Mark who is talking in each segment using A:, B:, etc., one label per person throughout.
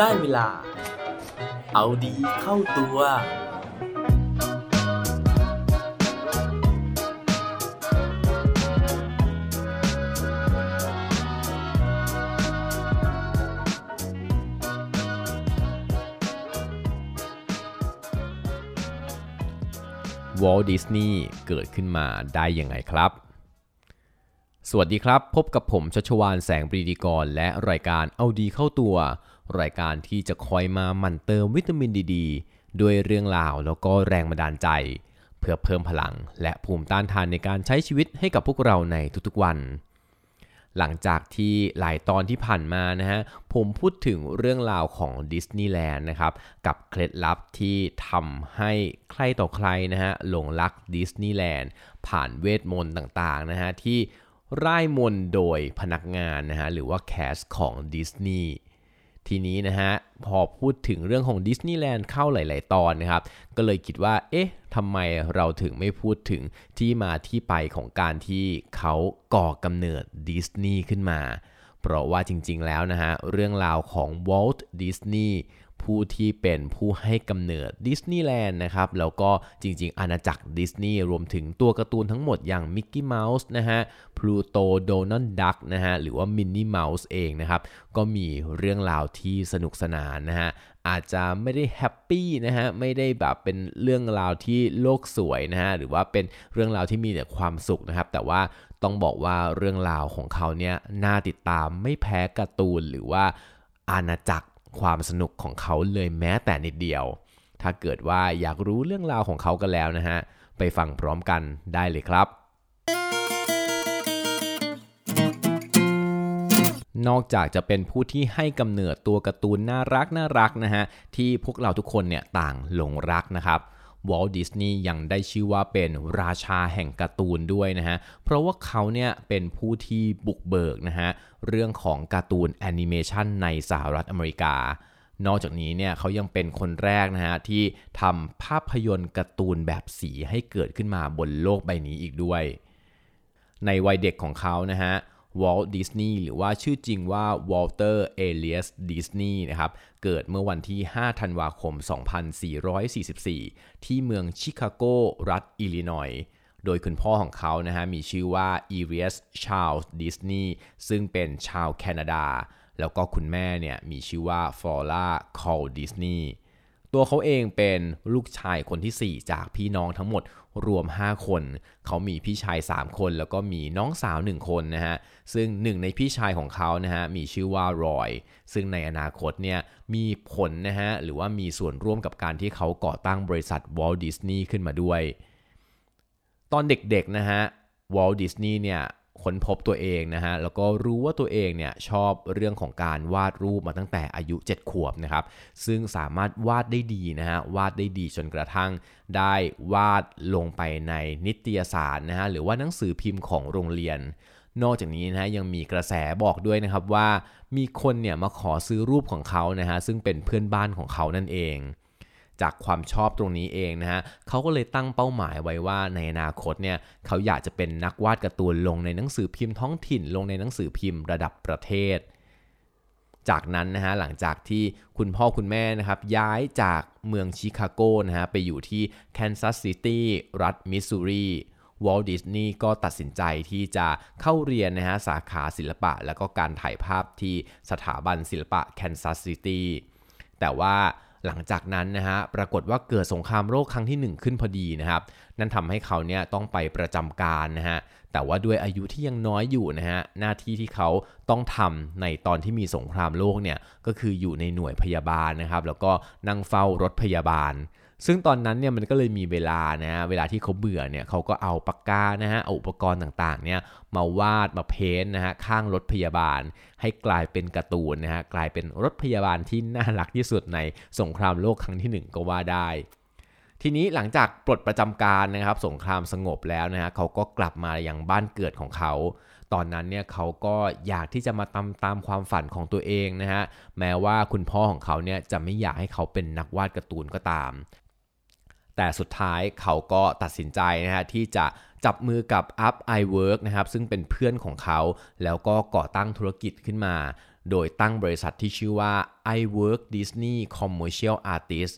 A: ได้เวลา เอาดีเข้าตัว
B: วอลดิสนีย์เกิดขึ้นมาได้ยังไงครับ สวัสดีครับ พบกับผมชัชวานแสงปรีดีกร และรายการเอาดีเข้าตัว รายการที่จะคอยมาหมั่นเติมวิตามินดีดด้วยเรื่องราวแล้วก็แรงบันดาลใจ เพื่อเพิ่มพลังและภูมิต้านทานในการใช้ชีวิตให้กับพวกเราในทุกๆวัน หลังจากที่หลายตอนที่ผ่านมานะฮะผมพูดถึงเรื่องราวของดิสนีย์แลนด์นะครับกับเคล็ดลับที่ทำให้ใครต่อใครนะฮะหลงรักดิสนีย์แลนด์ผ่านเวทมนต์ต่างๆนะฮะที่ร่ายมนต์โดยพนักงานนะฮะหรือว่า cast ของดิสนีย์ ทีนี้นะฮะพอพูดถึงเรื่องของดิสนีย์แลนด์เข้าหลาย ๆ ตอนนะครับ ก็เลยคิดว่า เอ๊ะทำไมเราถึงไม่พูดถึงที่มาที่ไปของการที่เขาก่อกำเนิดดิสนีย์ขึ้นมา เพราะว่าจริง ๆ แล้วนะฮะ เรื่องราวของวอลต์ดิสนีย์ ผู้ที่เป็นผู้ให้กำเนิดดิสนีย์แลนด์นะครับ แล้วก็จริงๆ อาณาจักรดิสนีย์รวมถึงตัวการ์ตูนทั้งหมดอย่างมิกกี้เมาส์นะฮะพลูโตโดนัลด์ดักนะฮะหรือว่ามินนี่เมาส์เองนะครับ ก็มีเรื่องราวที่สนุกสนานนะฮะอาจจะไม่ได้ happy นะฮะไม่ได้แบบเป็นเรื่องราวที่โลกสวยนะฮะหรือว่าเป็นเรื่องราวที่มีแต่ความสุขนะครับ แต่ว่าต้องบอกว่าเรื่องราวของเขาเนี่ยน่าติดตามไม่แพ้การ์ตูนหรือว่าอาณาจักร ความสนุกของเขาเลยแม้แต่นิดเดียว ถ้าเกิดว่าอยากรู้เรื่องราวของเขากันแล้วนะฮะ ไปฟังพร้อมกันได้เลยครับ นอกจากจะเป็นผู้ที่ให้กำเนิดตัวการ์ตูนน่ารักน่ารักนะฮะ ที่พวกเราทุกคนเนี่ยต่างหลงรักนะครับ วอลดิสนีย์ยังได้ชื่อว่าเป็นราชาแห่งการ์ตูนด้วยนะฮะ เพราะว่าเขาเนี่ยเป็นผู้ที่บุกเบิกนะฮะ เรื่องของการ์ตูนแอนิเมชันในสหรัฐอเมริกา นอกจากนี้เนี่ยเขายังเป็นคนแรกนะฮะ ที่ทำภาพยนตร์การ์ตูนแบบสีให้เกิดขึ้นมาบนโลกใบนี้อีกด้วย ในวัยเด็กของเขานะฮะ วอลต์ดิสนีย์หรือว่าชื่อจริงว่าวอลเตอร์เอเลียสดิสนีย์นะครับ เกิดเมื่อวันที่ 5 ธันวาคม 2444 ที่เมืองชิคาโก รัฐอิลลินอยโดยคุณพ่อของเขานะฮะมีชื่อว่าอีเลียสชาลส์ดิสนีย์ซึ่งเป็นชาวแคนาดา แล้วก็คุณแม่เนี่ยมีชื่อว่าฟลอร่าคอลดิสนีย์ ตัวเขาเองเป็นลูกชายคนที่ 4 จากพี่น้องทั้งหมดรวม 5 คน เขามีพี่ชาย 3 คน แล้วก็มีน้องสาว 1 คนนะฮะ ซึ่งหนึ่งในพี่ชายของเขานะฮะมีชื่อว่ารอย ซึ่งในอนาคตเนี่ยมีผลนะฮะหรือว่ามีส่วนร่วมกับการที่เขาก่อตั้งบริษัทวอลดิสนีย์ขึ้นมาด้วย ตอนเด็กๆนะฮะวอลดิสนีย์เนี่ย ค้นพบตัวเองนะฮะแล้วก็รู้ว่าตัวเองเนี่ยชอบเรื่องของการวาดรูปมาตั้งแต่อายุ 7 ขวบนะครับซึ่งสามารถวาดได้ดีนะฮะวาดได้ดีจนกระทั่งได้วาดลงไปในนิตยสารนะฮะหรือว่าหนังสือพิมพ์ของโรงเรียน นอกจากนี้นะฮะยังมีกระแสบอกด้วยนะครับว่ามีคนเนี่ยมาขอซื้อรูปของเขานะฮะซึ่งเป็นเพื่อนบ้านของเขานั่นเอง จากความชอบตรงนี้เองนะฮะเขาก็เลยตั้งเป้าหมายไว้ว่าในอนาคตเนี่ยเขาอยากจะเป็นนักวาดการ์ตูนลงในหนังสือพิมพ์ท้องถิ่น ลงในหนังสือพิมพ์ระดับประเทศ จากนั้นนะฮะหลังจากที่คุณพ่อคุณแม่นะครับย้ายจากเมืองชิคาโกนะฮะไปอยู่ที่แคนซัสซิตี้รัฐมิสซูรีวอลดิสนีย์ก็ตัดสินใจที่จะเข้าเรียนนะฮะสาขาศิลปะ แล้วก็การถ่ายภาพที่สถาบันศิลปะแคนซัสซิตี้แต่ว่า หลังจากนั้นนะฮะปรากฏว่าเกิดสงครามโลกครั้งที่ 1 ขึ้นพอดีนะครับ นั่นทำให้เขาเนี่ยต้องไปประจำการนะฮะแต่ว่าด้วยอายุที่ยังน้อยอยู่นะฮะหน้าที่ที่เขาต้องทำในตอนที่มีสงครามโลกเนี่ยก็คืออยู่ในหน่วยพยาบาลนะครับ แล้วก็นั่งเฝ้ารถพยาบาล ซึ่งตอนนั้นเนี่ยมันก็เลยมีเวลานะฮะเวลาที่เขาเบื่อเนี่ยเขาก็เอาปากกานะฮะเอาอุปกรณ์ต่างๆเนี่ยมาวาดมาเพ้นนะฮะข้างรถพยาบาล ให้กลายเป็นการ์ตูนนะฮะกลายเป็นรถพยาบาลที่น่ารักที่สุดในสงครามโลกครั้งที่ 1 ก็ว่าได้ ทีนี้หลังจากปลดประจำการนะครับสงครามสงบแล้วนะฮะเขาก็กลับมาอย่างบ้านเกิดของเขาตอนนั้นเนี่ยเขาก็อยากที่จะมาตามตามความฝันของตัวเองนะฮะแม้ว่าคุณพ่อของเขาเนี่ยจะไม่อยากให้เขาเป็นนักวาดการ์ตูนก็ตาม แต่สุดท้ายเขาก็ตัดสินใจนะฮะที่จะจับมือกับ Up I Work นะครับซึ่งเป็นเพื่อนของเขาแล้วก็ก่อตั้งธุรกิจขึ้นมา โดยตั้งบริษัทที่ชื่อว่า I Work Disney Commercial Artist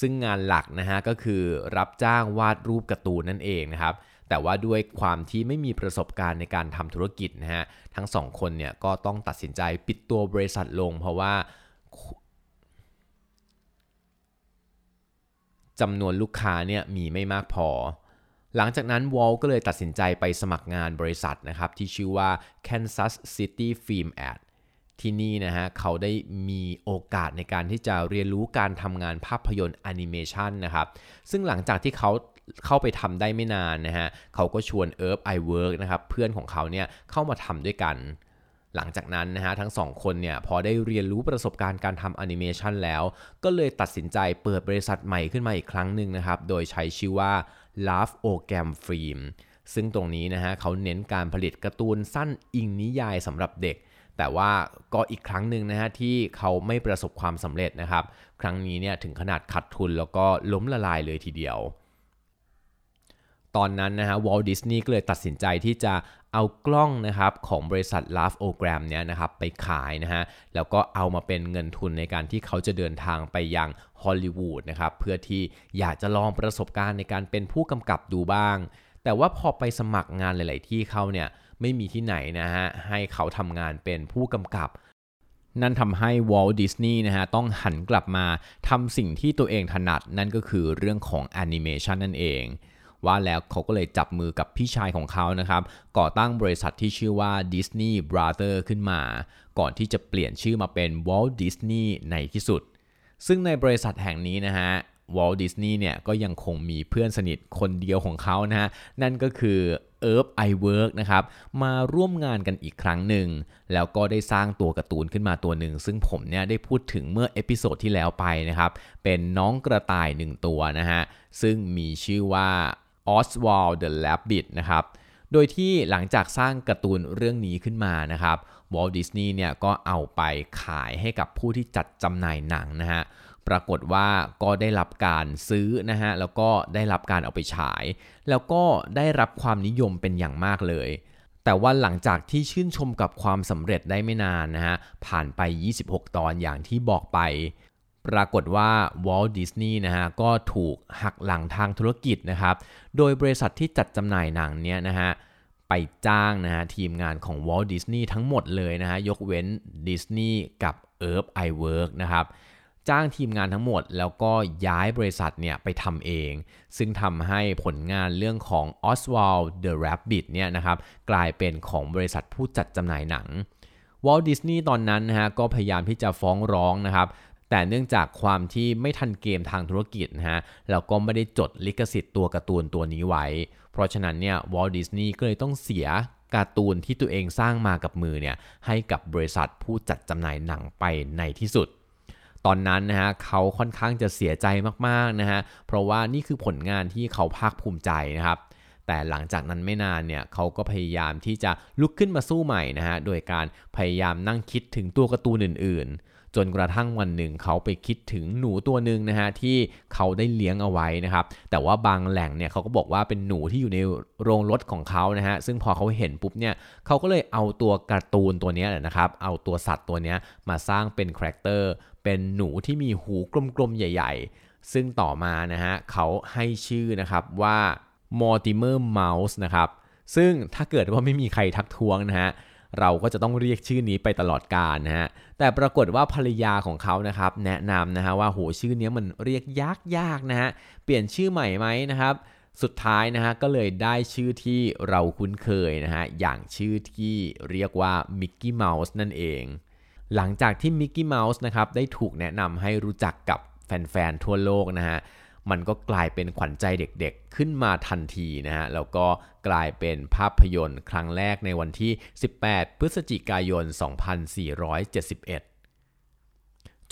B: ซึ่งงานหลักนะฮะก็คือรับจ้างวาดรูปการ์ตูนนั่นเองนะครับแต่ว่าด้วยความที่ไม่มีประสบการณ์ในการทำธุรกิจนะฮะทั้งสองคนเนี่ยก็ต้องตัดสินใจปิดตัวบริษัทลง เพราะว่า จำนวนลูกค้าเนี่ยมีไม่มากพอ หลังจากนั้นวอลก็เลยตัดสินใจไปสมัครงานบริษัทนะครับ ที่ชื่อว่า Kansas City Film Ad ที่นี่นะฮะเขาได้มีโอกาสในการที่จะเรียนรู้การทำงานภาพยนตร์แอนิเมชันนะครับ ซึ่งหลังจากที่เขาเข้าไปทำได้ไม่นานนะฮะเขาก็ชวนเอิร์ฟไอเวิร์กนะครับเพื่อนของเขาเนี่ยเข้ามาทำด้วยกัน หลังจากนั้นนะฮะทั้งสองคนเนี่ยพอได้เรียนรู้ประสบการณ์การทำแอนิเมชันแล้ว ก็เลยตัดสินใจเปิดบริษัทใหม่ขึ้นมาอีกครั้งหนึ่งนะครับ โดยใช้ชื่อว่า Love o g a m Film ซึ่งตรงนี้นะฮะเขาเน้นการผลิตการ์ตูนสั้นอิงนิยายสำหรับเด็ก แต่ว่าก็อีกครั้งหนึ่งนะฮะที่เขาไม่ประสบความสำเร็จนะครับ ครั้งนี้เนี่ยถึงขนาดขาดทุนแล้วก็ล้มละลายเลยทีเดียว ตอนนั้นนะฮะวอลดิสนีย์ก็เลยตัดสินใจที่จะเอากล้องนะครับของบริษัท Love o g r a m เนี่ยนะครับไปขายนะฮะแล้วก็เอามาเป็นเงินทุนในการที่เขาจะเดินทางไปยังฮอลลีวูดนะครับเพื่อที่อยากจะลองประสบการณ์ในการเป็นผู้กำกับดูบ้าง แต่ว่าพอไปสมัครงานหลาย ๆ ที่เขาเนี่ยไม่มีที่ไหนนะฮะให้เขาทำงานเป็นผู้กำกับนั่นทำให้วอลดิสนีย์นะฮะต้องหันกลับมาทำสิ่งที่ตัวเองถนัดนั่นก็คือเรื่องของแอนิเมชันนั่นเอง ว่าแล้วเขาก็เลยจับมือกับพี่ชายของเขานะครับ ก่อตั้งบริษัทที่ชื่อว่า Disney Brother ขึ้นมา ก่อนที่จะเปลี่ยนชื่อมาเป็น Walt Disney ในที่สุด ซึ่งในบริษัทแห่งนี้นะฮะวอลดิสนีย์เนี่ยก็ยังคงมีเพื่อนสนิทคนเดียวของเขานะฮะ นั่นก็คือเอิร์ฟไอเวิร์กนะครับ มาร่วมงานกันอีกครั้งหนึ่ง แล้วก็ได้สร้างตัวการ์ตูนขึ้นมาตัวหนึ่ง ซึ่งผมเนี่ยได้พูดถึงเมื่อ episode ที่แล้วไปนะครับ เป็นน้องกระต่ายหนึ่งตัวนะฮะ ซึ่งมีชื่อว่า Oswald the Rabbit นะครับโดยที่หลังจากสร้างการ์ตูนเรื่องนี้ขึ้นมานะครับวอลดิสนีย์เนี่ยก็เอาไปขายให้กับผู้ที่จัดจำหน่ายหนังนะฮะปรากฏว่าก็ได้รับการซื้อนะฮะแล้วก็ได้รับการเอาไปฉาย แล้วก็ได้รับความนิยมเป็นอย่างมากเลย แต่ว่าหลังจากที่ชื่นชมกับความสำเร็จได้ไม่นานนะฮะผ่านไป 26 ตอนอย่างที่บอกไป ปรากฏว่าวอลดิสนีย์นะฮะก็ถูกหักหลังทางธุรกิจนะครับ โดยบริษัทที่จัดจำหน่ายหนังเนี้ยนะฮะไปจ้างนะฮะทีมงานของวอลดิสนีย์ทั้งหมดเลยนะฮะยกเว้นดิสนีย์กับเอิร์ฟไอเวิร์กนะครับจ้างทีมงานทั้งหมดแล้วก็ย้ายบริษัทเนี่ยไปทำเอง ซึ่งทำให้ผลงานเรื่องของ Oswald the Rabbit เนี่ยนะครับกลายเป็นของบริษัทผู้จัดจำหน่ายหนัง Walt Disney ตอนนั้นนะฮะก็พยายามที่จะฟ้องร้องนะครับ แต่เนื่องจากความที่ไม่ทันเกมทางธุรกิจนะฮะแล้วก็ไม่ได้จดลิขสิทธิ์ตัวการ์ตูนตัวนี้ไว้ เพราะฉะนั้นเนี่ยวอลดิสนีย์ก็เลยต้องเสียการ์ตูนที่ตัวเองสร้างมากับมือเนี่ยให้กับบริษัทผู้จัดจำหน่ายหนังไปในที่สุด ตอนนั้นนะฮะเขาค่อนข้างจะเสียใจมากๆนะฮะเพราะว่านี่คือผลงานที่เขาภาคภูมิใจนะครับแต่หลังจากนั้นไม่นานเนี่ยเขาก็พยายามที่จะลุกขึ้นมาสู้ใหม่นะฮะโดยการพยายามนั่งคิดถึงตัวการ์ตูนอื่น จนกระทั่งวันหนึ่งเขาไปคิดถึงหนูตัวหนึ่งนะฮะที่เขาได้เลี้ยงเอาไว้นะครับ แต่ว่าบางแหล่งเนี่ยเขาก็บอกว่าเป็นหนูที่อยู่ในโรงรถของเขานะฮะซึ่งพอเขาเห็นปุ๊บเนี่ยเขาก็เลยเอาตัวการ์ตูนตัวนี้แหละนะครับ เอาตัวสัตว์ตัวนี้มาสร้างเป็น character เป็นหนูที่มีหูกลมๆใหญ่ ๆ ซึ่งต่อมานะฮะเขาให้ชื่อนะครับว่า Mortimer Mouse นะครับซึ่งถ้าเกิดว่าไม่มีใครทักท้วงนะฮะ เราก็จะต้องเรียกชื่อนี้ไปตลอดกาลนะฮะแต่ปรากฏว่าภรรยาของเขานะครับแนะนำนะฮะว่าโหชื่อนี้มันเรียกยากยากนะฮะเปลี่ยนชื่อใหม่ไหมนะครับ สุดท้ายนะฮะก็เลยได้ชื่อที่เราคุ้นเคยนะฮะอย่างชื่อที่เรียกว่ามิกกี้เมาส์นั่นเอง หลังจากที่มิกกี้เมาส์นะครับได้ถูกแนะนำให้รู้จักกับแฟนๆทั่วโลกนะฮะ มันก็กลายเป็นขวัญใจเด็กๆ ขึ้นมาทันทีนะฮะ แล้วก็กลายเป็นภาพยนตร์ครั้งแรกในวันที่ 18 พฤศจิกายน 2471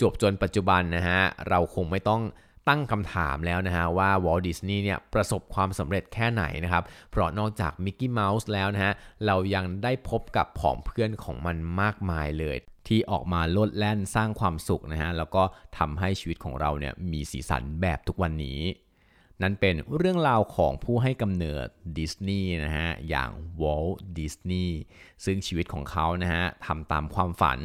B: จวบจนปัจจุบันนะฮะ เราคงไม่ต้องตั้งคำถามแล้วนะฮะว่าวอลดิสนีย์เนี่ยประสบความสำเร็จแค่ไหนนะครับ เพราะนอกจากมิกกี้เมาส์แล้วนะฮะ เรายังได้พบกับผองเพื่อนของมันมากมายเลย ที่ออกมาโลดแล่นสร้างความสุขนะฮะแล้วก็ทำให้ชีวิตของเราเนี่ยมีสีสันแบบทุกวันนี้ นั่นเป็นเรื่องราวของผู้ให้กำเนิดดิสนีย์นะฮะอย่างวอลดิสนีย์ซึ่งชีวิตของเขานะฮะทำตามความฝัน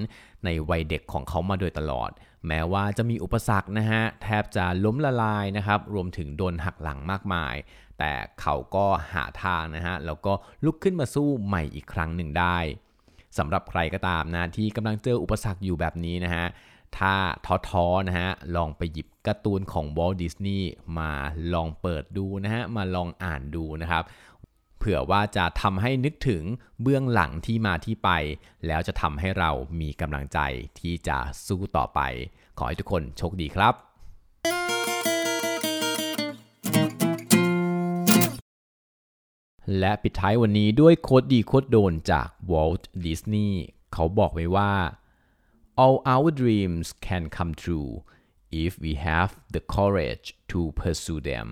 B: ในวัยเด็กของเขามาโดยตลอด แม้ว่าจะมีอุปสรรคนะฮะแทบจะล้มละลายนะครับรวมถึงโดนหักหลังมากมาย แต่เขาก็หาทางนะฮะแล้วก็ลุกขึ้นมาสู้ใหม่อีกครั้งหนึ่งได้ สำหรับใครก็ตามนะที่กำลังเจออุปสรรคอยู่แบบนี้นะฮะถ้าท้อๆนะฮะลองไปหยิบการ์ตูนของวอลดิสนีย์มาลองเปิดดูนะฮะมาลองอ่านดูนะครับเผื่อว่าจะทำให้นึกถึงเบื้องหลังที่มาที่ไป แล้วจะทำให้เรามีกำลังใจที่จะสู้ต่อไป ขอให้ทุกคนโชคดีครับ และปิดท้ายวันนี้ด้วยโคดดีโคดโดนจาก Walt Disney เขาบอกไว้ว่า all our dreams can come true if we have the courage to pursue them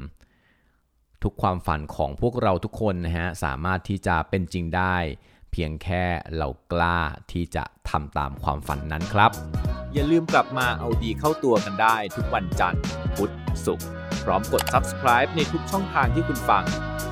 B: ทุกความฝันของพวกเราทุกคนนะฮะสามารถที่จะเป็นจริงได้ เพียงแค่เรากล้าที่จะทำตามความฝันนั้นครับ
A: อย่าลืมกลับมาเอาดีเข้าตัวกันได้ทุกวันจันทร์ พุธ ศุกร์พร้อมกด subscribe ในทุกช่องทางที่คุณฟัง